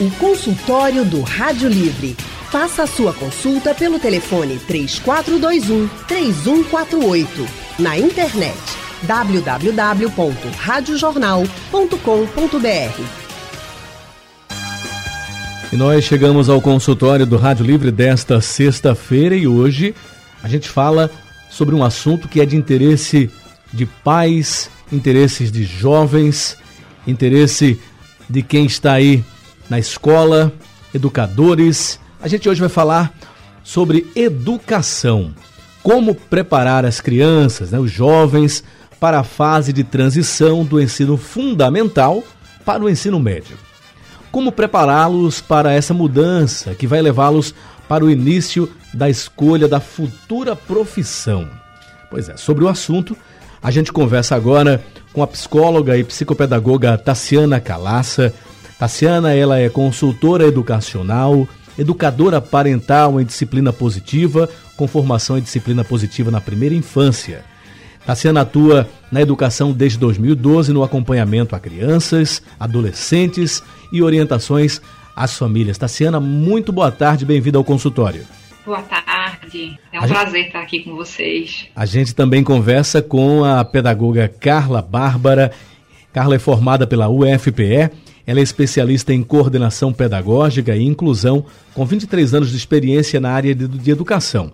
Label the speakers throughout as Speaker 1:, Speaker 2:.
Speaker 1: O consultório do Rádio Livre. Faça a sua consulta pelo telefone 3421 3148. Na internet www.radiojornal.com.br.
Speaker 2: E nós chegamos ao consultório do Rádio Livre desta sexta-feira e hoje a gente fala sobre um assunto que é de interesse de pais, interesses de jovens, interesse de quem está aí na escola, educadores. A gente hoje vai falar sobre educação. Como preparar as crianças, né, os jovens, para a fase de transição do ensino fundamental para o ensino médio. Como prepará-los para essa mudança que vai levá-los para o início da escolha da futura profissão. Pois é, sobre o assunto, a gente conversa agora com a psicóloga e psicopedagoga Tassiana Calaça. Tassiana, ela é consultora educacional, educadora parental em disciplina positiva, com formação em disciplina positiva na primeira infância. Tassiana atua na educação desde 2012 no acompanhamento a crianças, adolescentes e orientações às famílias. Tassiana, muito boa tarde, bem-vinda ao consultório.
Speaker 3: Boa tarde, é um a prazer gente... estar aqui com vocês.
Speaker 2: A gente também conversa com a pedagoga Carla Bárbara. Carla é formada pela UFPE, ela é especialista em coordenação pedagógica e inclusão, com 23 anos de experiência na área de, de educação.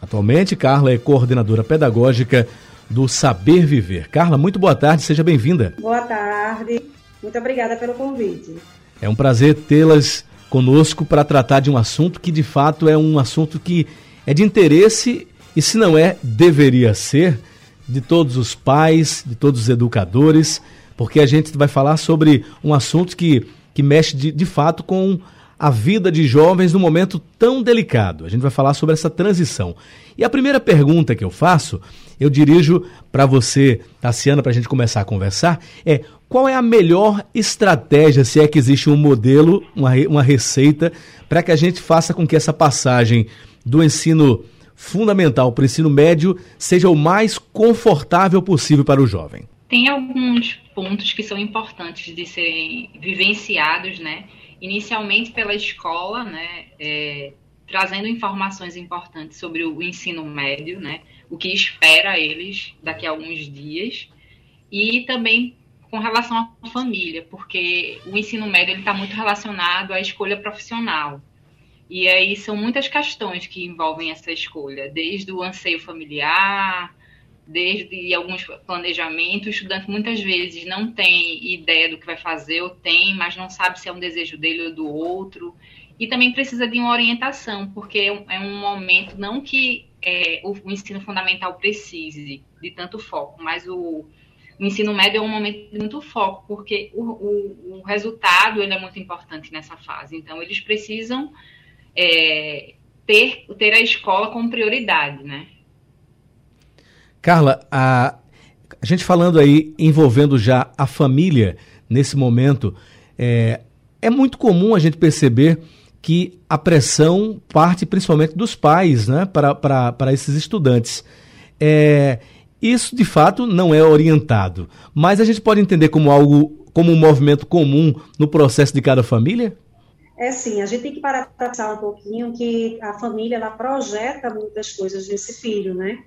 Speaker 2: Atualmente, Carla é coordenadora pedagógica do Saber Viver. Carla, muito boa tarde, seja bem-vinda.
Speaker 4: Boa tarde, muito obrigada pelo convite.
Speaker 2: É um prazer tê-las conosco para tratar de um assunto que de fato é um assunto que é de interesse e, se não é, deveria ser de todos os pais, de todos os educadores, porque a gente vai falar sobre um assunto que, que mexe de, de fato com a vida de jovens num momento tão delicado. A gente vai falar sobre essa transição. E a primeira pergunta que eu faço, eu dirijo para você, Tassiana, para a gente começar a conversar, é qual é a melhor estratégia, se é que existe um modelo, uma, uma receita, para que a gente faça com que essa passagem do ensino fundamental para o ensino médio seja o mais confortável possível para o jovem?
Speaker 3: Tem alguns pontos que são importantes de serem vivenciados, né? inicialmente pela escola, né, é, trazendo informações importantes sobre o ensino médio, né, o que espera eles daqui a alguns dias, e também com relação à família, porque o ensino médio está muito relacionado à escolha profissional. E aí são muitas questões que envolvem essa escolha, desde o anseio familiar, desde alguns planejamentos, o estudante muitas vezes não tem ideia do que vai fazer, ou tem, mas não sabe se é um desejo dele ou do outro, e também precisa de uma orientação, porque é um é momento, não que é, o, ensino fundamental precise de tanto foco, mas o, o, ensino médio é um momento de muito foco, porque o, o, o resultado ele é muito importante nessa fase, então eles precisam é, ter, ter a escola como prioridade, né?
Speaker 2: Carla, a, a gente falando aí, envolvendo já a família nesse momento, é, é muito comum a gente perceber que a pressão parte principalmente dos pais né, para, esses estudantes. É, isso, de fato, não é orientado, mas a gente pode entender como algo, como um movimento comum no processo de cada família?
Speaker 4: É sim, a gente tem que parar para pensar um pouquinho que a família ela projeta muitas coisas nesse filho, né?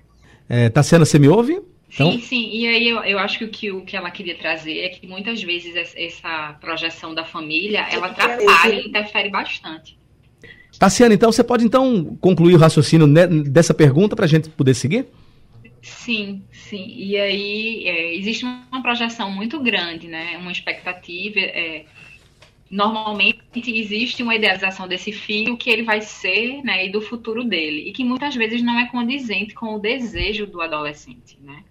Speaker 2: É, Tassiana, você me ouve?
Speaker 3: Então... Sim, sim. E aí eu, eu acho que o, que o que ela queria trazer é que muitas vezes essa projeção da família, ela atrapalha e interfere bastante.
Speaker 2: Tassiana, então você pode então concluir o raciocínio dessa pergunta para a gente poder seguir?
Speaker 3: Sim, sim. E aí é, existe uma projeção muito grande, né? Uma expectativa. É, normalmente existe uma idealização desse filho que ele vai ser, né, e do futuro dele, e que muitas vezes não é condizente com o desejo do adolescente, né,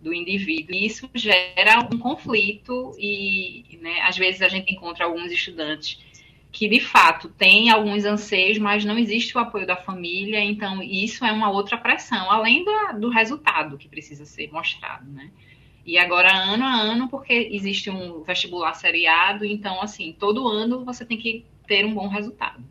Speaker 3: do indivíduo. E isso gera um conflito e, né, às vezes a gente encontra alguns estudantes que de fato têm alguns anseios, mas não existe o apoio da família, então isso é uma outra pressão, além do, do resultado que precisa ser mostrado, né. E agora, ano a ano, porque existe um vestibular seriado, então, assim, todo ano você tem que ter um bom resultado.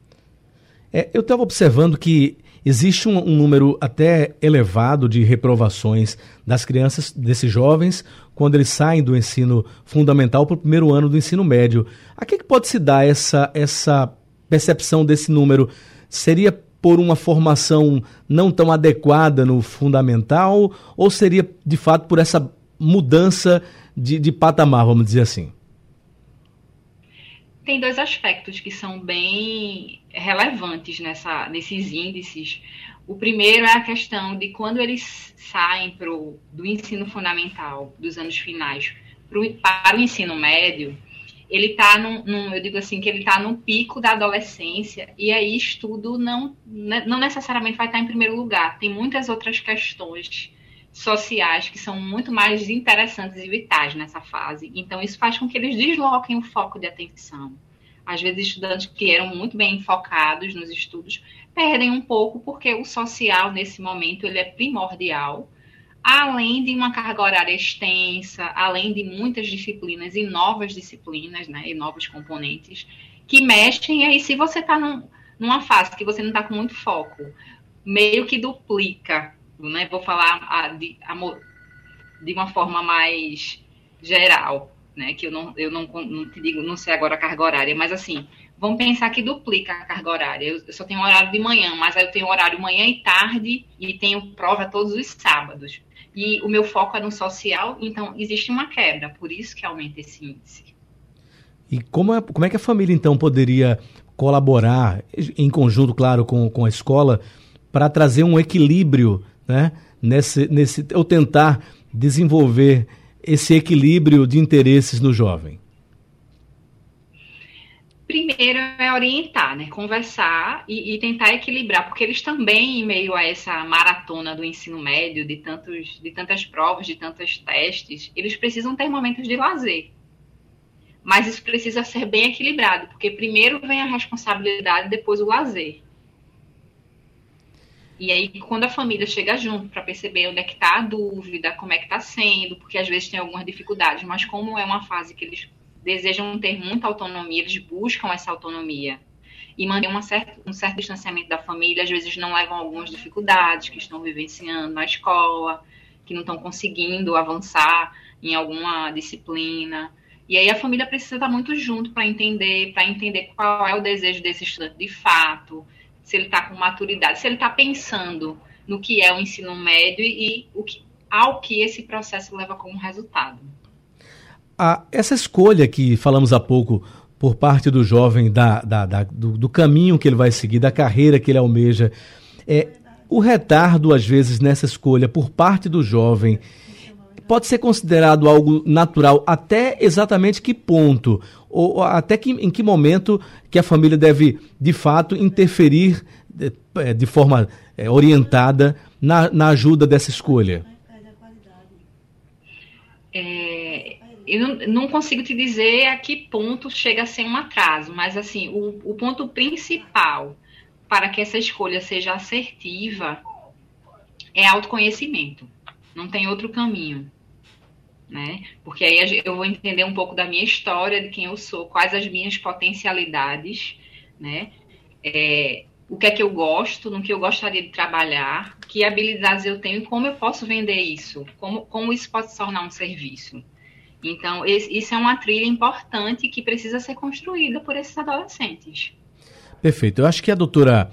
Speaker 2: É, eu estava observando que existe um, um, número até elevado de reprovações das crianças, desses jovens, quando eles saem do ensino fundamental para o primeiro ano do ensino médio. A que, que pode se dar essa, essa percepção desse número? Seria por uma formação não tão adequada no fundamental ou seria de fato por essa mudança de, de patamar, vamos dizer assim?
Speaker 3: Tem dois aspectos que são bem relevantes nessa, nesses índices. O primeiro é a questão de quando eles saem pro, do ensino fundamental, dos anos finais, pro, para o ensino médio, ele está num, num, eu digo assim, que ele está no pico da adolescência, e aí estudo não, né, não necessariamente vai estar em primeiro lugar. Tem muitas outras questões sociais que são muito mais interessantes e vitais nessa fase. Então, isso faz com que eles desloquem o foco de atenção. Às vezes, estudantes que eram muito bem focados nos estudos perdem um pouco porque o social, nesse momento, ele é primordial além de uma carga horária extensa, além de muitas disciplinas e novas disciplinas, né, e novos componentes que mexem, e aí se você está num, numa fase que você não está com muito foco, meio que duplica, né, vou falar a, de, a, de uma forma mais geral, né, que eu não, eu não, não te digo, não sei agora a carga horária, mas assim, vamos pensar que duplica a carga horária. Eu, eu só tenho horário de manhã, mas aí eu tenho horário manhã e tarde e tenho prova todos os sábados e o meu foco é no social, então existe uma quebra, por isso que aumenta esse índice.
Speaker 2: E como é, como é que a família, então, poderia colaborar, em conjunto, claro, com, com a escola, para trazer um equilíbrio, né, nesse, nesse, ou tentar desenvolver esse equilíbrio de interesses no jovem?
Speaker 3: Primeiro é orientar, né? Conversar e, e, tentar equilibrar, porque eles também, em meio a essa maratona do ensino médio, de, tantos, de tantas provas, de tantos testes, eles precisam ter momentos de lazer. Mas isso precisa ser bem equilibrado, porque primeiro vem a responsabilidade, depois o lazer. E aí, quando a família chega junto para perceber onde é que está a dúvida, como é que está sendo, porque às vezes tem algumas dificuldades, mas como é uma fase que eles desejam ter muita autonomia, eles buscam essa autonomia e manter um certo, um certo distanciamento da família, às vezes não levam algumas dificuldades que estão vivenciando na escola, que não estão conseguindo avançar em alguma disciplina. E aí a família precisa estar muito junto para entender, para entender qual é o desejo desse estudante de fato, se ele está com maturidade, se ele está pensando no que é o ensino médio e o que, ao que esse processo leva como resultado.
Speaker 2: A, essa escolha que falamos há pouco por parte do jovem, da, da, da do, do, caminho que ele vai seguir, da carreira que ele almeja, é, o retardo, às vezes, nessa escolha por parte do jovem pode ser considerado algo natural até exatamente que ponto? Ou até que, em que momento que a família deve, de fato, interferir de, é, de forma é, orientada na, na ajuda dessa escolha?
Speaker 3: É, eu não, consigo te dizer a que ponto chega a ser um atraso, mas assim, o, o ponto principal para que essa escolha seja assertiva é autoconhecimento. Não tem outro caminho. Né? Porque aí eu vou entender um pouco da minha história, de quem eu sou, quais as minhas potencialidades, né? É, o que é que eu gosto, no que eu gostaria de trabalhar, que habilidades eu tenho e como eu posso vender isso, como, como isso pode se tornar um serviço. Então, isso é uma trilha importante que precisa ser construída por esses adolescentes.
Speaker 2: Perfeito. Eu acho que a doutora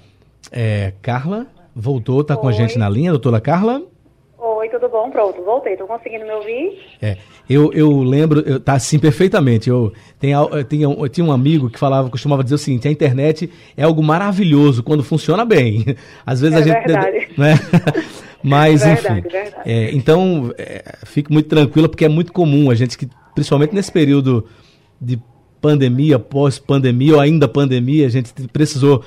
Speaker 2: é, Carla voltou, está com a gente na linha. Doutora Carla?
Speaker 5: Oi, tudo bom? Pronto, voltei. Estou conseguindo me ouvir?
Speaker 2: É, eu, eu lembro, eu, tá assim perfeitamente. Eu, tem, eu, tinha, eu tinha um amigo que falava, costumava dizer o seguinte: a internet é algo maravilhoso quando funciona bem. Às vezes
Speaker 5: é
Speaker 2: a gente.
Speaker 5: Verdade.
Speaker 2: Né? Mas, verdade, enfim. Verdade. É, então, é, fique muito tranquila, porque é muito comum a gente que, principalmente nesse período de pandemia, pós-pandemia ou ainda pandemia, a gente precisou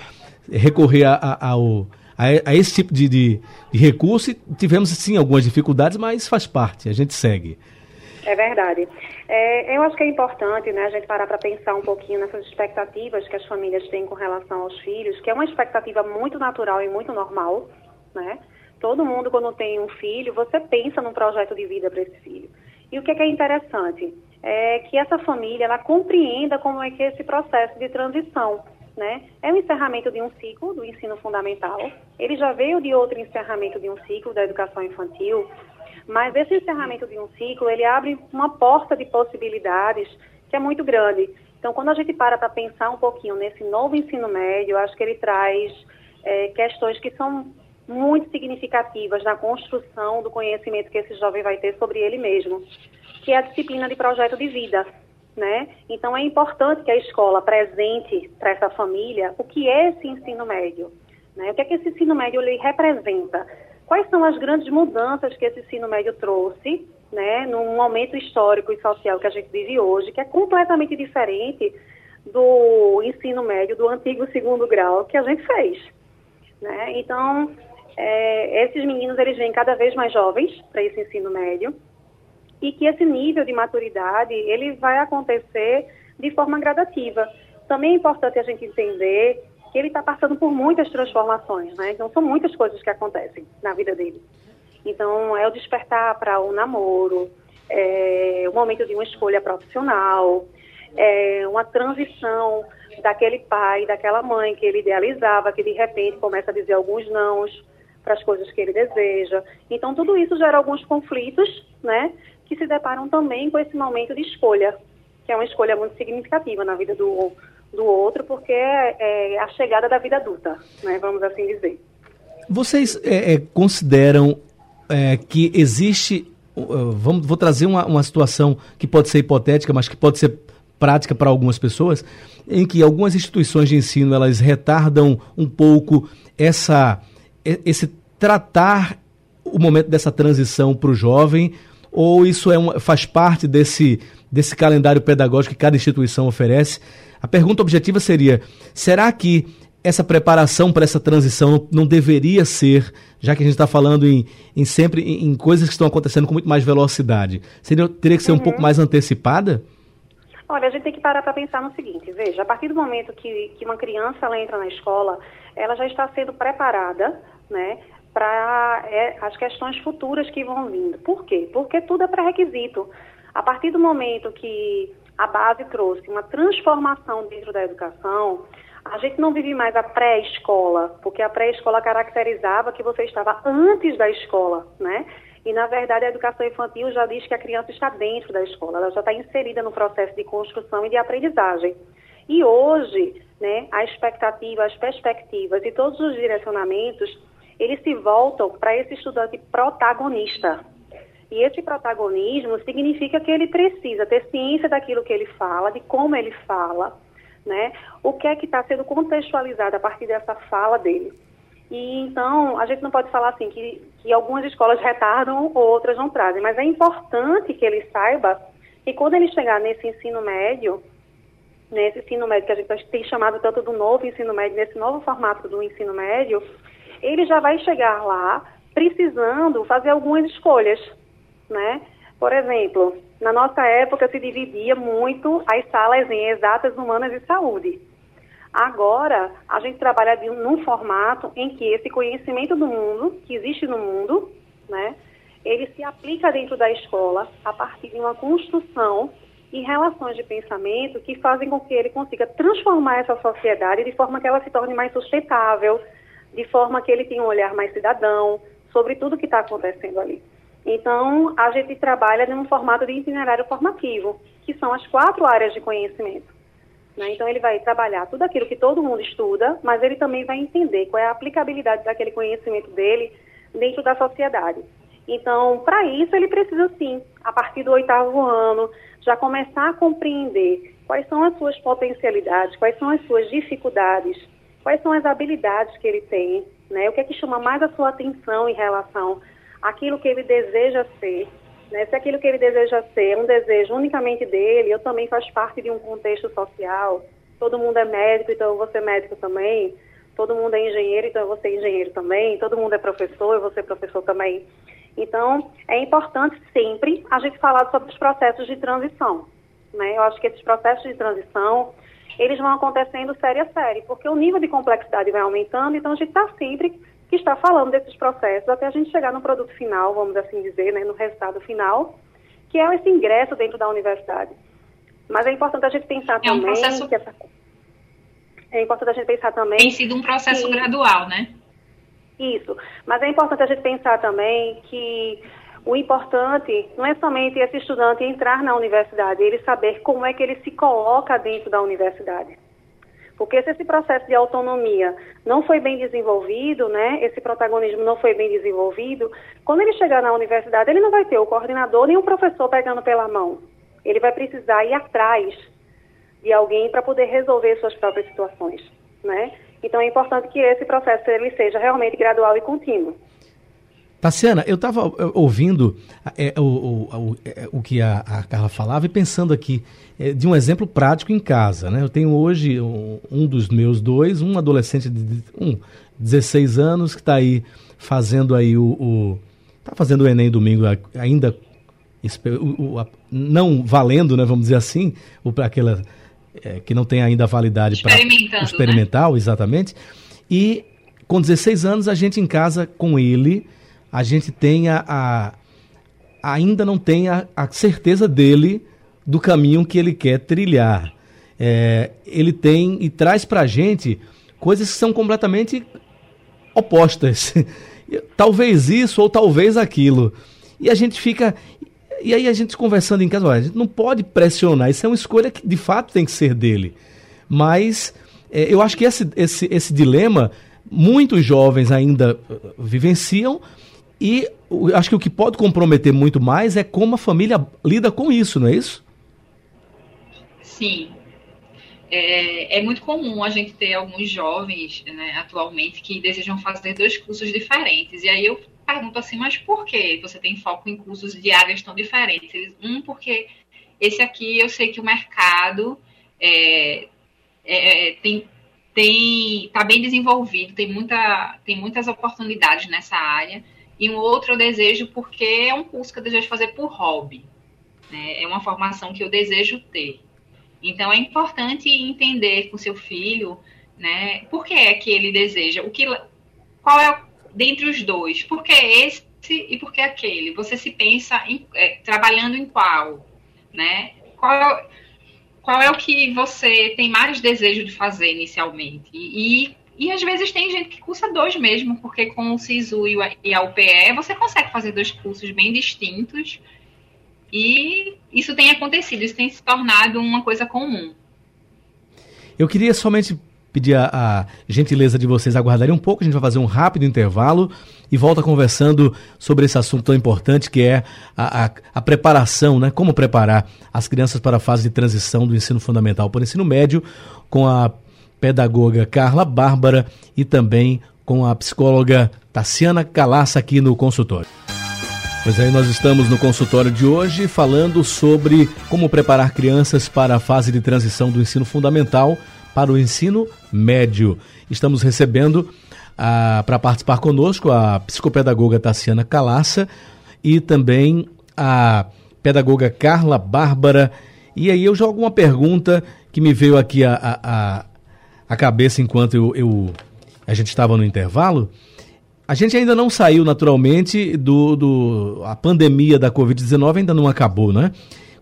Speaker 2: recorrer a, a, ao, a, a esse tipo de, de, de, recurso e tivemos, sim, algumas dificuldades, mas faz parte, a gente segue.
Speaker 5: É verdade. É, eu acho que é importante né, a gente parar para pensar um pouquinho nessas expectativas que as famílias têm com relação aos filhos, que é uma expectativa muito natural e muito normal, né? Todo mundo, quando tem um filho, você pensa num projeto de vida para esse filho. E o que é, que é interessante? É que essa família, ela compreenda como é que é esse processo de transição, né? É o encerramento de um ciclo do ensino fundamental. Ele já veio de outro encerramento de um ciclo da educação infantil, mas esse encerramento de um ciclo, ele abre uma porta de possibilidades que é muito grande. Então, quando a gente para para pensar um pouquinho nesse novo ensino médio, acho que ele traz é, questões que são muito significativas na construção do conhecimento que esse jovem vai ter sobre ele mesmo, que é a disciplina de projeto de vida. Né? Então, é importante que a escola apresente para essa família o que é esse ensino médio. Né? O que é que esse ensino médio lhe representa? Quais são as grandes mudanças que esse ensino médio trouxe, né, num momento histórico e social que a gente vive hoje, que é completamente diferente do ensino médio, do antigo segundo grau que a gente fez. Né? Então, é, esses meninos eles vêm cada vez mais jovens para esse ensino médio e que esse nível de maturidade ele vai acontecer de forma gradativa. Também é importante a gente entender que ele está passando por muitas transformações, né? Então são muitas coisas que acontecem na vida dele. Então é o despertar para o namoro, é o momento de uma escolha profissional, é uma transição daquele pai, daquela mãe que ele idealizava, que de repente começa a dizer alguns nãos para as coisas que ele deseja. Então tudo isso gera alguns conflitos, né? Que se deparam também com esse momento de escolha, que é uma escolha muito significativa na vida do do outro, porque é, é a chegada da vida adulta, né, vamos assim dizer.
Speaker 2: Vocês é, é consideram é, que existe, uh, vamos, vou trazer uma, uma situação que pode ser hipotética, mas que pode ser prática para algumas pessoas, em que algumas instituições de ensino elas retardam um pouco essa, esse tratar o momento dessa transição para o jovem, ou isso é uma, faz parte desse, desse calendário pedagógico que cada instituição oferece? A pergunta objetiva seria: será que essa preparação para essa transição não, deveria ser, já que a gente está falando em, em sempre em, em, coisas que estão acontecendo com muito mais velocidade, seria, teria que ser uhum. um pouco mais antecipada?
Speaker 5: Olha, a gente tem que parar para pensar no seguinte, veja, a partir do momento que, que uma criança entra na escola, ela já está sendo preparada, né, para é, as questões futuras que vão vindo. Por quê? Porque tudo é pré-requisito. A partir do momento que a base trouxe uma transformação dentro da educação, a gente não vive mais a pré-escola, porque a pré-escola caracterizava que você estava antes da escola, né? E, na verdade, a educação infantil já diz que a criança está dentro da escola, ela já está inserida no processo de construção e de aprendizagem. E hoje, né, a expectativa, as perspectivas e todos os direcionamentos, eles se voltam para esse estudante protagonista, e esse protagonismo significa que ele precisa ter ciência daquilo que ele fala, de como ele fala, né? O que é que está sendo contextualizado a partir dessa fala dele. E então, a gente não pode falar assim que, que algumas escolas retardam ou outras não trazem, mas é importante que ele saiba que quando ele chegar nesse ensino médio, nesse ensino médio que a gente tem chamado tanto do novo ensino médio, nesse novo formato do ensino médio, ele já vai chegar lá precisando fazer algumas escolhas, né? Por exemplo, na nossa época se dividia muito as salas em exatas, humanas e saúde. Agora, a gente trabalha de, num formato em que esse conhecimento do mundo, que existe no mundo, né, ele se aplica dentro da escola a partir de uma construção e relações de pensamento que fazem com que ele consiga transformar essa sociedade de forma que ela se torne mais sustentável, de forma que ele tenha um olhar mais cidadão sobre tudo que está acontecendo ali. Então, a gente trabalha num formato de itinerário formativo, que são as quatro áreas de conhecimento. Né? Então, ele vai trabalhar tudo aquilo que todo mundo estuda, mas ele também vai entender qual é a aplicabilidade daquele conhecimento dele dentro da sociedade. Então, para isso, ele precisa, sim, a partir do oitavo ano, já começar a compreender quais são as suas potencialidades, quais são as suas dificuldades, quais são as habilidades que ele tem, né? o que é que chama mais a sua atenção em relação aquilo que ele deseja ser. Né? Se aquilo que ele deseja ser é um desejo unicamente dele, eu também faço parte de um contexto social. Todo mundo é médico, então eu vou ser médico também. Todo mundo é engenheiro, então eu vou ser engenheiro também. Todo mundo é professor, eu vou ser professor também. Então, é importante sempre a gente falar sobre os processos de transição. Né? Eu acho que esses processos de transição, eles vão acontecendo série a série, porque o nível de complexidade vai aumentando, então a gente está sempre que está falando desses processos até a gente chegar no produto final, vamos assim dizer, né, no resultado final, que é esse ingresso dentro da universidade. Mas é importante a gente pensar é também
Speaker 3: um processo...
Speaker 5: que essa... é importante a gente pensar também.
Speaker 3: Tem sido um processo que, gradual, né?
Speaker 5: Isso. Mas é importante a gente pensar também que o importante não é somente esse estudante entrar na universidade, ele saber como é que ele se coloca dentro da universidade. Porque se esse processo de autonomia não foi bem desenvolvido, né, esse protagonismo não foi bem desenvolvido, quando ele chegar na universidade, ele não vai ter o coordenador nem o professor pegando pela mão. Ele vai precisar ir atrás de alguém para poder resolver suas próprias situações, né? Então é importante que esse processo ele seja realmente gradual e contínuo.
Speaker 2: Tassiana, eu estava ouvindo é, o, o, é, o, que a, a, Carla falava e pensando aqui é, de um exemplo prático em casa. Né? Eu tenho hoje um, um dos meus dois, um adolescente de um, 16 anos que está aí fazendo aí o, está fazendo o Enem domingo ainda o, não valendo, né, vamos dizer assim, para aquela é, que não tem ainda validade para experimental, né? exatamente. E com 16 anos a gente em casa com ele a gente tenha a, ainda não tem a, a certeza dele do caminho que ele quer trilhar. É, ele tem e traz para a gente coisas que são completamente opostas. talvez isso ou talvez aquilo. E a gente fica. E aí a gente conversando em casa, olha, a gente não pode pressionar, isso é uma escolha que de fato tem que ser dele. Mas é, eu acho que esse, esse, esse dilema muitos jovens ainda uh, vivenciam, e acho que o que pode comprometer muito mais é como a família lida com isso, não é isso?
Speaker 3: Sim. É, é muito comum a gente ter alguns jovens né, atualmente que desejam fazer dois cursos diferentes. E aí eu pergunto assim, mas por que você tem foco em cursos de áreas tão diferentes? Um, porque esse aqui eu sei que o mercado é, é, tem tem está bem desenvolvido, tem muita tem muitas oportunidades nessa área e um outro eu desejo porque é um curso que eu desejo fazer por hobby. Né? É uma formação que eu desejo ter. Então é importante entender com seu filho, né, por que é que ele deseja, o que, qual é dentre os dois, por que esse e por que aquele. Você se pensa em, é, trabalhando em qual, né? Qual é, qual é o que você tem mais desejo de fazer inicialmente e e às vezes tem gente que cursa dois mesmo, porque com o SISU e a UPE você consegue fazer dois cursos bem distintos. E isso tem acontecido, isso tem se tornado uma coisa comum.
Speaker 2: Eu queria somente pedir a, a, gentileza de vocês aguardarem um pouco, a gente vai fazer um rápido intervalo e volta conversando sobre esse assunto tão importante que é a, a, a, preparação, né? Como preparar as crianças para a fase de transição do ensino fundamental para o ensino médio, com a pedagoga Carla Bárbara e também com a psicóloga Tassiana Calaça aqui no consultório. Pois aí nós estamos no consultório de hoje falando sobre como preparar crianças para a fase de transição do ensino fundamental para o ensino médio. Estamos recebendo ah, para participar conosco a psicopedagoga Tassiana Calaça e também a pedagoga Carla Bárbara. E aí eu jogo uma pergunta que me veio aqui a, cabeça enquanto eu, eu a gente estava no intervalo. A gente ainda não saiu naturalmente do, do a pandemia da Covid-19 ainda não acabou, né?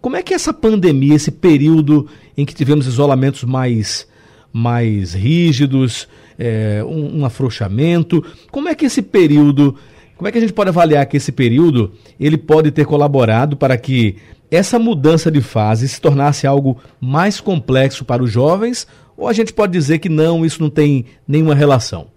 Speaker 2: Como é que essa pandemia, esse período em que tivemos isolamentos mais mais rígidos, é, um, um afrouxamento, como é que esse período, como é que a gente pode avaliar que esse período ele pode ter colaborado para que essa mudança de fase se tornasse algo mais complexo para os jovens ou a gente pode dizer que não, isso não tem nenhuma relação?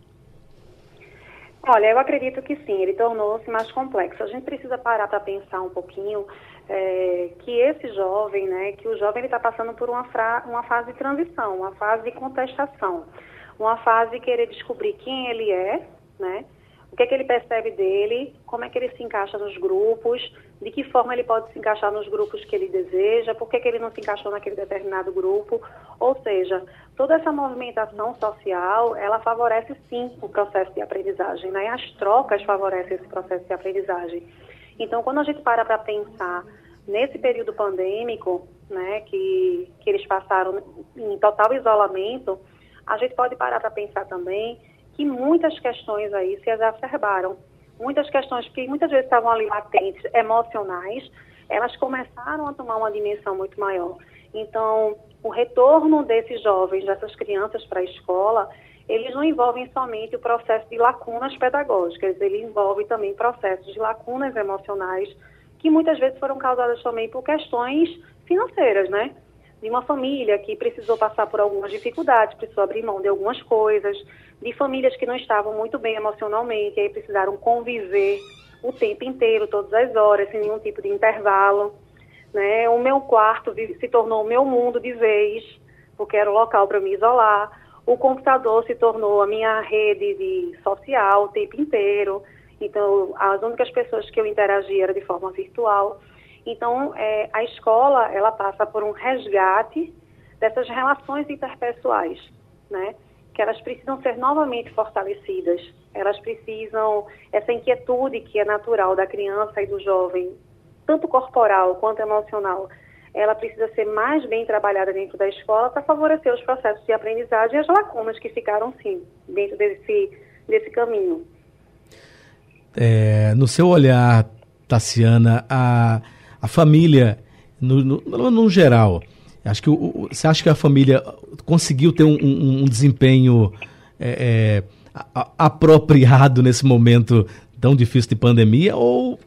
Speaker 5: Olha, eu acredito que sim, ele tornou-se mais complexo. A gente precisa parar para pensar um pouquinho é, que esse jovem, né, que o jovem está passando por uma, fra uma fase de transição, uma fase de contestação, uma fase de querer descobrir quem ele é, né, o que, é que ele percebe dele, como é que ele se encaixa nos grupos, de que forma ele pode se encaixar nos grupos que ele deseja, por que, que ele não se encaixou naquele determinado grupo. Ou seja, toda essa movimentação social, ela favorece sim o processo de aprendizagem, né? As trocas favorecem esse processo de aprendizagem. Então, quando a gente para para pensar nesse período pandêmico, né, que, que eles passaram em total isolamento, a gente pode parar para pensar também que muitas questões aí se exacerbaram. Muitas questões que muitas vezes estavam ali latentes, emocionais, elas começaram a tomar uma dimensão muito maior. Então, o retorno desses jovens, dessas crianças para a escola, eles não envolvem somente o processo de lacunas pedagógicas, ele envolve também processos de lacunas emocionais, que muitas vezes foram causadas também por questões financeiras, né? De uma família que precisou passar por algumas dificuldades, precisou abrir mão de algumas coisas, de famílias que não estavam muito bem emocionalmente, aí precisaram conviver o tempo inteiro, todas as horas, sem nenhum tipo de intervalo. Né? O meu quarto se tornou o meu mundo de vez, porque era o local para me isolar. O computador se tornou a minha rede de social o tempo inteiro. Então, as únicas pessoas que eu interagia era de forma virtual. Então, é, a escola, ela passa por um resgate dessas relações interpessoais, né? Que elas precisam ser novamente fortalecidas. Elas precisam, essa inquietude que é natural da criança e do jovem, tanto corporal quanto emocional, ela precisa ser mais bem trabalhada dentro da escola para favorecer os processos de aprendizagem e as lacunas que ficaram, sim, dentro desse, desse caminho.
Speaker 2: É, no seu olhar, Tassiana, a, a família, no, no, no geral, acho que o, você acha que a família conseguiu ter um, um, um desempenho é, é, apropriado nesse momento tão difícil de pandemia ou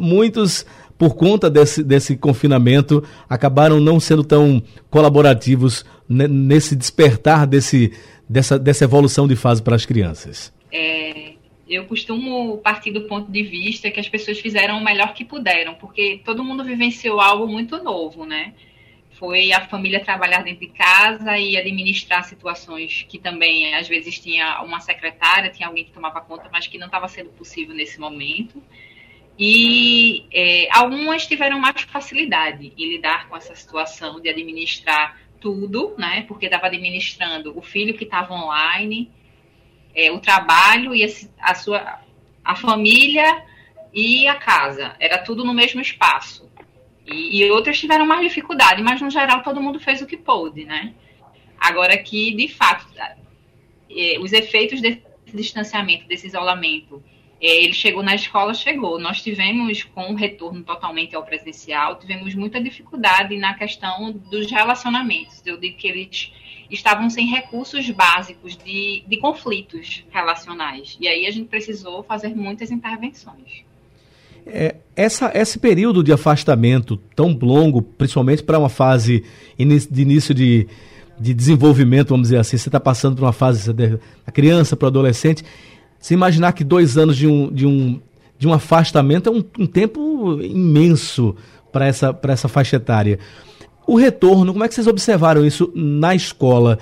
Speaker 2: muitos por conta desse, desse confinamento acabaram não sendo tão colaborativos nesse despertar desse, dessa, dessa evolução de fase para as crianças?
Speaker 3: É, eu costumo partir do ponto de vista que as pessoas fizeram o melhor que puderam, porque todo mundo vivenciou algo muito novo, né? Foi a família trabalhar dentro de casa e administrar situações que também, às vezes, tinha uma secretária, tinha alguém que tomava conta, mas que não estava sendo possível nesse momento. E é, algumas tiveram mais facilidade em lidar com essa situação de administrar tudo, né? Porque estava administrando o filho que estava online, é, o trabalho e a, sua a família e a casa. Era tudo no mesmo espaço. E, e, outras tiveram mais dificuldade, mas no geral todo mundo fez o que pôde, né? Agora que, de fato, é, os efeitos desse distanciamento, desse isolamento, é, ele chegou na escola, chegou. Nós tivemos, com o retorno totalmente ao presencial, tivemos muita dificuldade na questão dos relacionamentos. Eu digo que eles estavam sem recursos básicos de, de conflitos relacionais. E aí a gente precisou fazer muitas intervenções.
Speaker 2: É, essa, esse período de afastamento tão longo, principalmente para uma fase de início de, de desenvolvimento, vamos dizer assim, você está passando por uma fase da criança para o adolescente, se imaginar que dois anos de um, de um, de um afastamento é um, um tempo imenso para essa, essa faixa etária. O retorno, como é que vocês observaram isso na escola?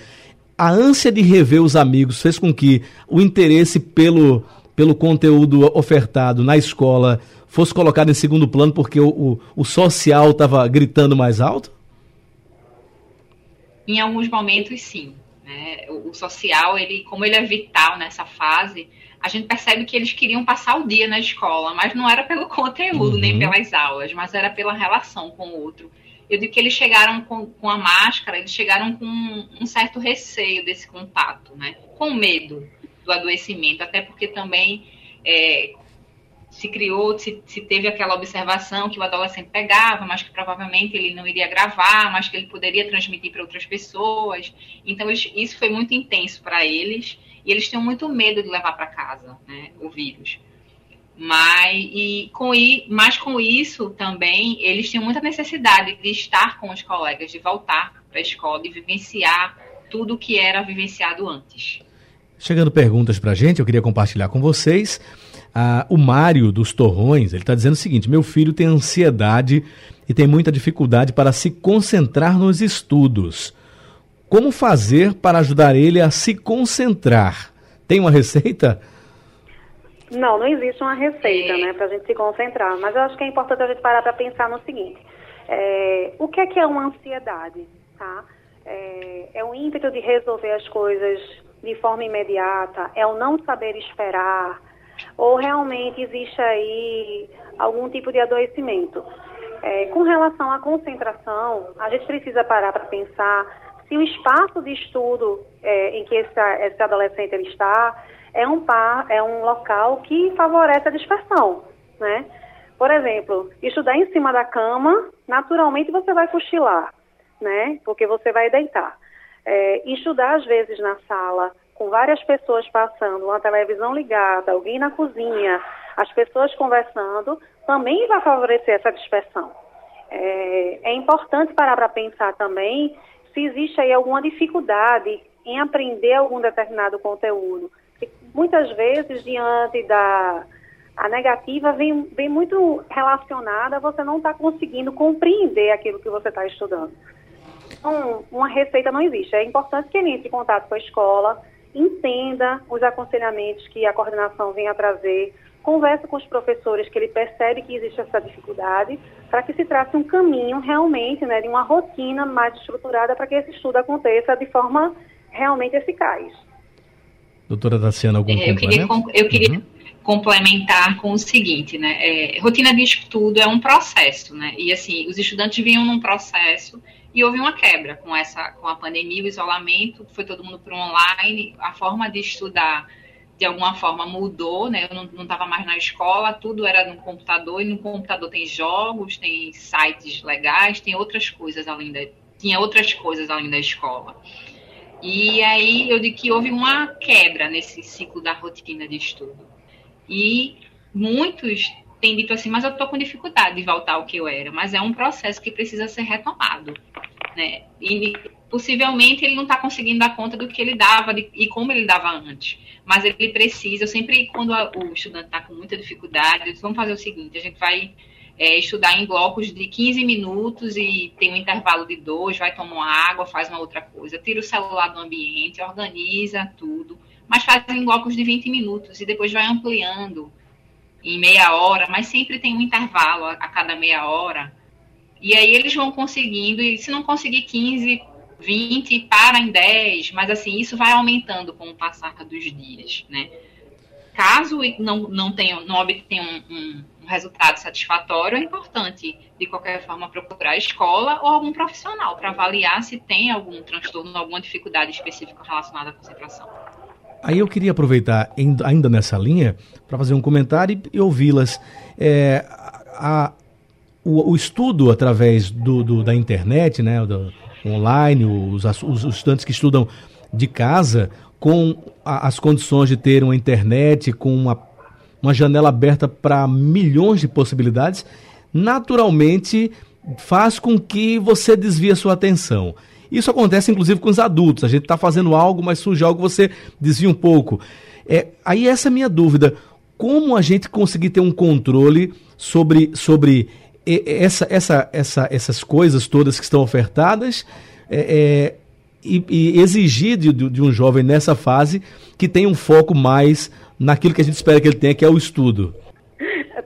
Speaker 2: A ânsia de rever os amigos fez com que o interesse pelo, pelo conteúdo ofertado na escola fosse colocado em segundo plano porque o, o, o social estava gritando mais alto?
Speaker 3: Em alguns momentos, sim. Né? O, o social, ele, como ele é vital nessa fase, a gente percebe que eles queriam passar o dia na escola, mas não era pelo conteúdo uhum. nem pelas aulas, mas era pela relação com o outro. Eu digo que eles chegaram com, com a máscara, eles chegaram com um, um certo receio desse contato, né? Com medo do adoecimento, até porque também é, se criou, se, se, teve aquela observação que o adolescente pegava, mas que provavelmente ele não iria gravar, mas que ele poderia transmitir para outras pessoas. Então, isso foi muito intenso para eles e eles tinham muito medo de levar para casa né, o vírus. Mas, e com, mas com isso também, eles tinham muita necessidade de estar com os colegas, de voltar para a escola, de vivenciar tudo o que era vivenciado antes.
Speaker 2: Chegando perguntas para a gente, eu queria compartilhar com vocês. Ah, o Mário dos Torrões, ele está dizendo o seguinte: meu filho tem ansiedade e tem muita dificuldade para se concentrar nos estudos. Como fazer para ajudar ele a se concentrar? Tem uma receita?
Speaker 5: Não, não existe uma receita, né, para a gente se concentrar. Mas eu acho que é importante a gente parar para pensar no seguinte: é, o que é que é uma ansiedade, tá? É, é o ímpeto de resolver as coisas de forma imediata, é o não saber esperar, ou realmente existe aí algum tipo de adoecimento. É, com relação à concentração, a gente precisa parar para pensar se o espaço de estudo é, em que esse, esse adolescente ele está é um, par, é um local que favorece a dispersão, né? Por exemplo, estudar em cima da cama, naturalmente você vai cochilar. né? Porque você vai deitar. É, estudar às vezes na sala, com várias pessoas passando, uma televisão ligada, alguém na cozinha, as pessoas conversando, também vai favorecer essa dispersão. É, é importante parar para pensar também se existe aí alguma dificuldade em aprender algum determinado conteúdo. Muitas vezes, diante da a negativa, vem, vem muito relacionada a você não estar tá conseguindo compreender aquilo que você está estudando. Então, uma receita não existe. É importante que ele entre em contato com a escola, entenda os aconselhamentos que a coordenação vem a trazer, conversa com os professores que ele percebe que existe essa dificuldade, para que se trace um caminho realmente, né, de uma rotina mais estruturada para que esse estudo aconteça de forma realmente eficaz.
Speaker 2: Doutora Daciana, algum
Speaker 3: é, eu queria, eu queria uhum. complementar com o seguinte, né, é, rotina de estudo é um processo, né, e assim, os estudantes vinham num processo e houve uma quebra com essa, com a pandemia, o isolamento, foi todo mundo para online, a forma de estudar de alguma forma mudou, né? Eu não estava mais na escola, tudo era no computador, e no computador tem jogos, tem sites legais, tem outras coisas além da, tinha outras coisas além da escola. E aí eu digo que houve uma quebra nesse ciclo da rotina de estudo. E muitos têm dito assim, mas eu estou com dificuldade de voltar ao que eu era, mas é um processo que precisa ser retomado. Né? E possivelmente ele não está conseguindo dar conta do que ele dava de, e como ele dava antes. Mas ele precisa, eu sempre, quando a, o estudante está com muita dificuldade, vamos fazer o seguinte, a gente vai é, estudar em blocos de 15 minutos e tem um intervalo de dois, vai tomar uma água, faz uma outra coisa, tira o celular do ambiente, organiza tudo, mas faz em blocos de 20 minutos e depois vai ampliando em meia hora, mas sempre tem um intervalo a, a cada meia hora. E aí eles vão conseguindo, e se não conseguir 15, 20, para em 10, mas assim, isso vai aumentando com o passar dos dias, né? Caso não, não, tenha, não obtenha um, um, um resultado satisfatório, é importante, de qualquer forma, procurar a escola ou algum profissional para avaliar se tem algum transtorno, alguma dificuldade específica relacionada à concentração.
Speaker 2: Aí eu queria aproveitar, ainda nessa linha, para fazer um comentário e, ouvi-las. É, o, o, estudo através do, do, da internet, né, do, online, os, os, os estudantes que estudam de casa, com a, as condições de ter uma internet, com uma, uma janela aberta para milhões de possibilidades, naturalmente faz com que você desvie a sua atenção. Isso acontece inclusive com os adultos. A gente está fazendo algo, mas surge algo, você desvia um pouco. É, aí essa é a minha dúvida. Como a gente conseguir ter um controle sobre, sobre essa, essa, essa, essas coisas todas que estão ofertadas é, é, e, e, exigir de, de um jovem nessa fase que tenha um foco mais naquilo que a gente espera que ele tenha, que é o estudo?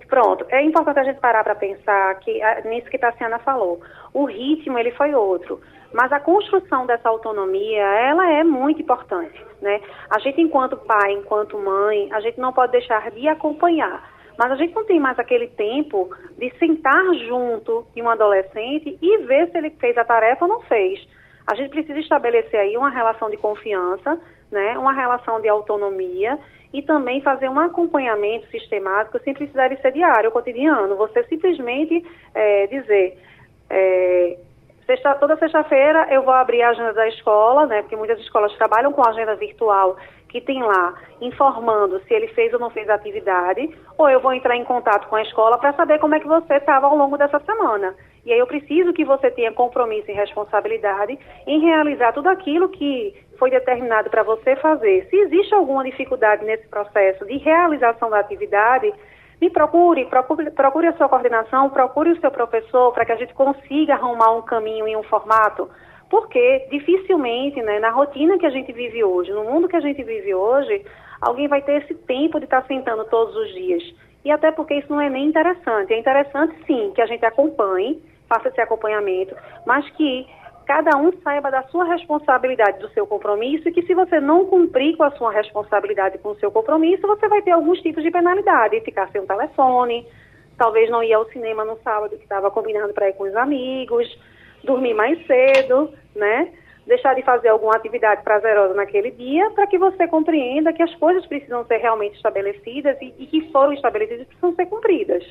Speaker 5: Pronto, é importante a gente parar para pensar que nisso que Tassiana falou. O ritmo ele foi outro. Mas a construção dessa autonomia, ela é muito importante, né? A gente, enquanto pai, enquanto mãe, a gente não pode deixar de acompanhar. Mas a gente não tem mais aquele tempo de sentar junto de um adolescente e ver se ele fez a tarefa ou não fez. A gente precisa estabelecer aí uma relação de confiança, né? Uma relação de autonomia e também fazer um acompanhamento sistemático sem precisar ser diário, cotidiano. Você simplesmente é, dizer, é, Sexta, toda sexta-feira eu vou abrir a agenda da escola, né? Porque muitas escolas trabalham com agenda virtual que tem lá informando se ele fez ou não fez a atividade, ou eu vou entrar em contato com a escola para saber como é que você estava ao longo dessa semana. E aí eu preciso que você tenha compromisso e responsabilidade em realizar tudo aquilo que foi determinado para você fazer. Se existe alguma dificuldade nesse processo de realização da atividade, me procure, procure, procure a sua coordenação, procure o seu professor para que a gente consiga arrumar um caminho e um formato. Porque dificilmente, né, na rotina que a gente vive hoje, no mundo que a gente vive hoje, alguém vai ter esse tempo de estar sentando todos os dias. E até porque isso não é nem interessante. É interessante, sim, que a gente acompanhe, faça esse acompanhamento, mas que cada um saiba da sua responsabilidade, do seu compromisso, e que se você não cumprir com a sua responsabilidade, com o seu compromisso, você vai ter alguns tipos de penalidade, ficar sem o telefone, talvez não ir ao cinema no sábado que estava combinado para ir com os amigos, dormir mais cedo, né? Deixar de fazer alguma atividade prazerosa naquele dia, para que você compreenda que as coisas precisam ser realmente estabelecidas e, e que foram estabelecidas precisam ser cumpridas.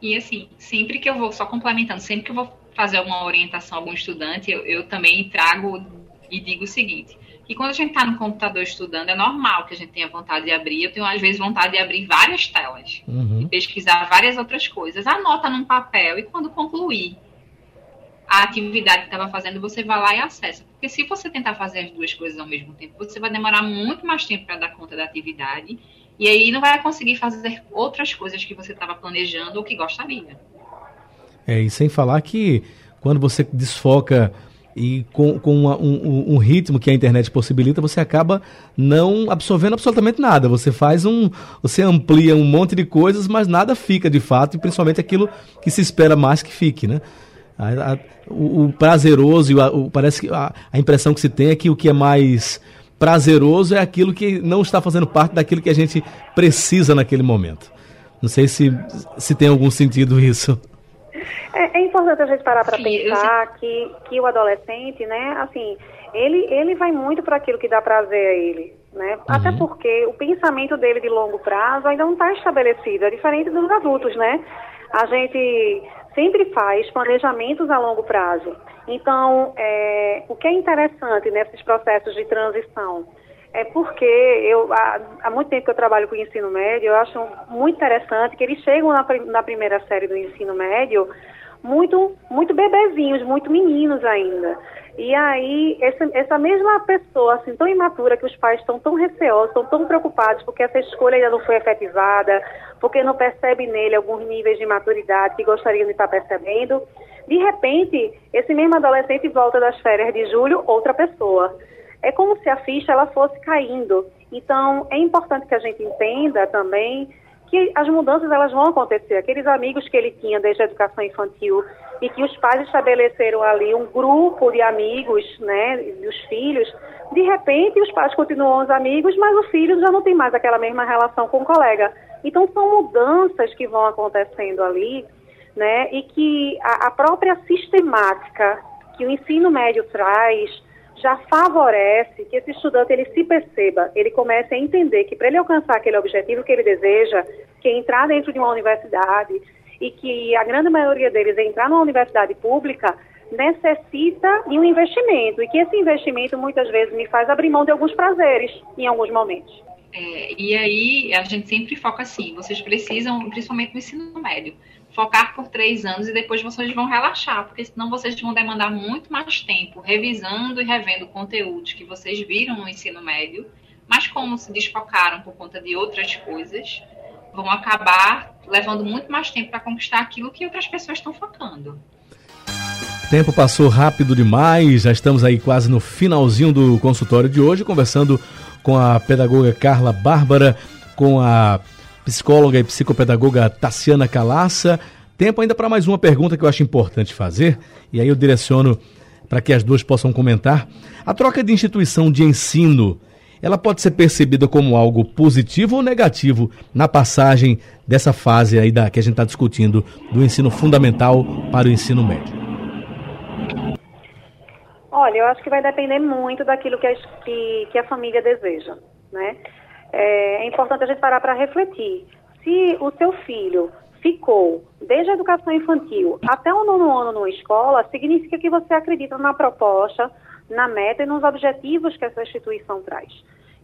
Speaker 3: E assim, sempre que eu vou, só complementando, sempre que eu vou fazer alguma orientação a algum estudante, eu, eu também trago e digo o seguinte: que quando a gente está no computador estudando, é normal que a gente tenha vontade de abrir. Eu tenho, às vezes, vontade de abrir várias telas uhum. e pesquisar várias outras coisas. Anota num papel e quando concluir a atividade que estava fazendo, você vai lá e acessa. Porque se você tentar fazer as duas coisas ao mesmo tempo, você vai demorar muito mais tempo para dar conta da atividade e aí não vai conseguir fazer outras coisas que você estava planejando ou que gostaria.
Speaker 2: É, e sem falar que quando você desfoca e com, com uma, um, um, ritmo que a internet possibilita, você acaba não absorvendo absolutamente nada. Você faz um. Você amplia um monte de coisas, mas nada fica de fato, e principalmente aquilo que se espera mais que fique, né? A, a, o, o, prazeroso, e o, parece que a, a impressão que se tem é que o que é mais prazeroso é aquilo que não está fazendo parte daquilo que a gente precisa naquele momento. Não sei se, se tem algum sentido isso.
Speaker 5: É, é importante a gente parar para pensar que, que o adolescente, né, assim, ele, ele vai muito para aquilo que dá prazer a ele. Né? Uhum. Até porque o pensamento dele de longo prazo ainda não está estabelecido, é diferente dos adultos, né? A gente sempre faz planejamentos a longo prazo. Então, é, o que é interessante nesses processos de transição é porque eu há, há, muito tempo que eu trabalho com o ensino médio, eu acho muito interessante que eles chegam na, na primeira série do ensino médio muito, muito bebezinhos, muito meninos ainda. E aí, essa, essa mesma pessoa, assim, tão imatura, que os pais estão tão receosos, estão tão preocupados porque essa escolha ainda não foi efetivada, porque não percebe nele alguns níveis de maturidade que gostariam de estar percebendo, de repente, esse mesmo adolescente volta das férias de julho, outra pessoa. É como se a ficha ela fosse caindo. Então, é importante que a gente entenda também que as mudanças elas vão acontecer. Aqueles amigos que ele tinha desde a educação infantil e que os pais estabeleceram ali um grupo de amigos, né, dos filhos, de repente os pais continuam os amigos, mas o filho já não tem mais aquela mesma relação com o colega. Então são mudanças que vão acontecendo ali, né, e que a, a própria sistemática que o ensino médio traz já favorece que esse estudante ele se perceba, ele comece a entender que para ele alcançar aquele objetivo que ele deseja, que é entrar dentro de uma universidade e que a grande maioria deles é entrar numa universidade pública, necessita de um investimento e que esse investimento muitas vezes me faz abrir mão de alguns prazeres em alguns momentos.
Speaker 3: É, e aí a gente sempre foca assim, vocês precisam, principalmente no ensino médio, focar por três anos e depois vocês vão relaxar, porque senão vocês vão demandar muito mais tempo revisando e revendo conteúdos que vocês viram no ensino médio, mas como se desfocaram por conta de outras coisas, vão acabar levando muito mais tempo para conquistar aquilo que outras pessoas estão focando.
Speaker 2: O tempo passou rápido demais, já estamos aí quase no finalzinho do consultório de hoje, conversando com a pedagoga Carla Bárbara, com a psicóloga e psicopedagoga Tassiana Calaça. Tempo ainda para mais uma pergunta que eu acho importante fazer, e aí eu direciono para que as duas possam comentar. A troca de instituição de ensino, ela pode ser percebida como algo positivo ou negativo na passagem dessa fase aí da que a gente está discutindo do ensino fundamental para o ensino médio?
Speaker 5: Olha, eu acho que vai depender muito daquilo que a, que, que a família deseja, né? É, é importante a gente parar para refletir. Se o seu filho ficou desde a educação infantil até o nono ano numa escola, significa que você acredita na proposta, na meta e nos objetivos que essa instituição traz.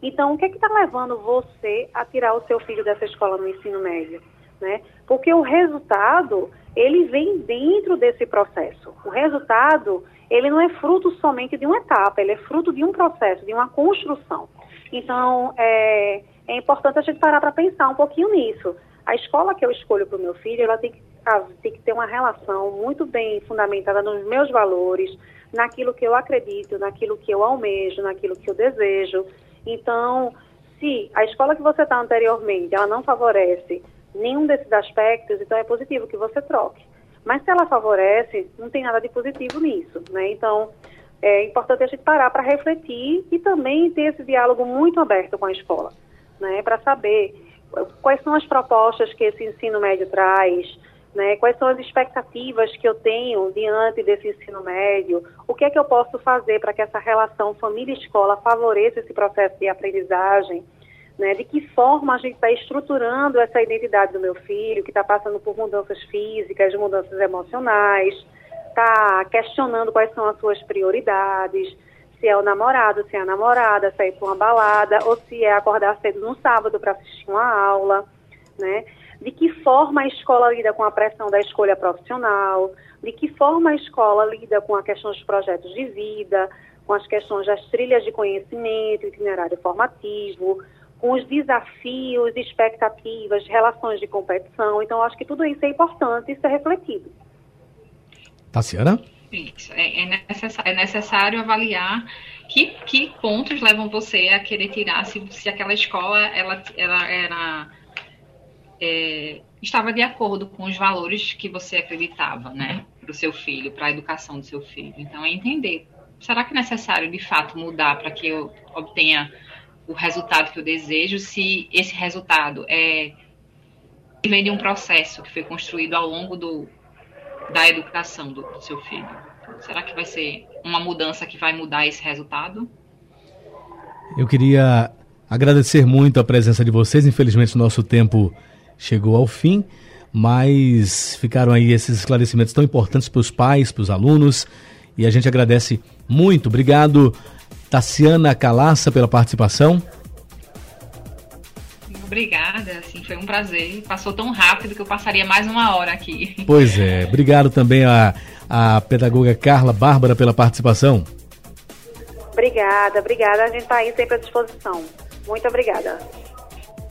Speaker 5: Então, o que é está levando você a tirar o seu filho dessa escola no ensino médio? Né? Porque o resultado, ele vem dentro desse processo. O resultado, ele não é fruto somente de uma etapa, ele é fruto de um processo, de uma construção. Então, é, é importante a gente parar para pensar um pouquinho nisso. A escola que eu escolho para o meu filho, ela tem que, tem que ter uma relação muito bem fundamentada nos meus valores, naquilo que eu acredito, naquilo que eu almejo, naquilo que eu desejo. Então, se a escola que você está anteriormente, ela não favorece nenhum desses aspectos, então é positivo que você troque. Mas se ela favorece, não tem nada de positivo nisso, né? Então, é importante a gente parar para refletir e também ter esse diálogo muito aberto com a escola, né, para saber quais são as propostas que esse ensino médio traz, né, quais são as expectativas que eu tenho diante desse ensino médio, o que é que eu posso fazer para que essa relação família-escola favoreça esse processo de aprendizagem, Né, de que forma a gente está estruturando essa identidade do meu filho, que está passando por mudanças físicas, mudanças emocionais, está questionando quais são as suas prioridades, se é o namorado, se é a namorada, se é para uma balada, ou se é acordar cedo no sábado para assistir uma aula, né? De que forma a escola lida com a pressão da escolha profissional, de que forma a escola lida com a questão dos projetos de vida, com as questões das trilhas de conhecimento, itinerário formativo, com os desafios, expectativas, relações de competição. Então, acho que tudo isso é importante e ser refletido.
Speaker 2: Tassiana?
Speaker 3: Isso. É, é, necessário, é necessário avaliar que, que pontos levam você a querer tirar se, se aquela escola ela, ela era é, estava de acordo com os valores que você acreditava, né, para o seu filho, para a educação do seu filho. Então, é entender. Será que é necessário, de fato, mudar para que eu obtenha o resultado que eu desejo, se esse resultado é vem de um processo que foi construído ao longo do, da educação do, do seu filho? Será que vai ser uma mudança que vai mudar esse resultado?
Speaker 2: Eu queria agradecer muito a presença de vocês. Infelizmente, nosso tempo chegou ao fim, mas ficaram aí esses esclarecimentos tão importantes para os pais, para os alunos, e a gente agradece muito. Obrigado, Tassiana Calaça, pela participação.
Speaker 3: Obrigada, assim, foi um prazer. Passou tão rápido que eu passaria mais uma hora aqui.
Speaker 2: Pois é, obrigado também a, a pedagoga Carla Bárbara pela participação.
Speaker 5: Obrigada, obrigada. A gente está aí sempre à disposição. Muito obrigada.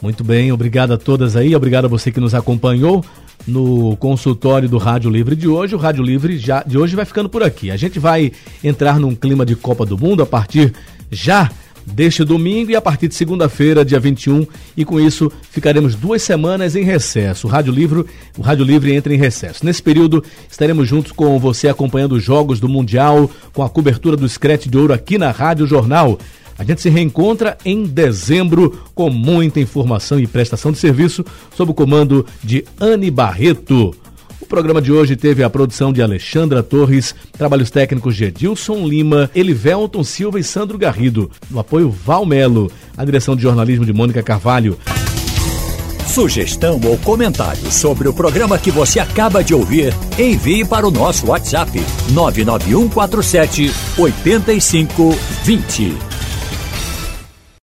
Speaker 2: Muito bem, obrigado a todas aí, obrigado a você que nos acompanhou no consultório do Rádio Livre de hoje. O Rádio Livre já, de hoje vai ficando por aqui. A gente vai entrar num clima de Copa do Mundo a partir já deste domingo e a partir de segunda-feira, dia 21, e com isso ficaremos duas semanas em recesso. O Rádio Livre, o Rádio Livre entra em recesso. Nesse período, estaremos juntos com você acompanhando os jogos do Mundial, com a cobertura do Screte de Ouro aqui na Rádio Jornal. A gente se reencontra em dezembro com muita informação e prestação de serviço sob o comando de Anne Barreto. Programa de hoje teve a produção de Alexandra Torres, trabalhos técnicos de Edilson Lima, Elivelton Silva e Sandro Garrido. No apoio Valmelo, a direção de jornalismo de Mônica Carvalho.
Speaker 6: Sugestão ou comentário sobre o programa que você acaba de ouvir, envie para o nosso WhatsApp 99147 8520.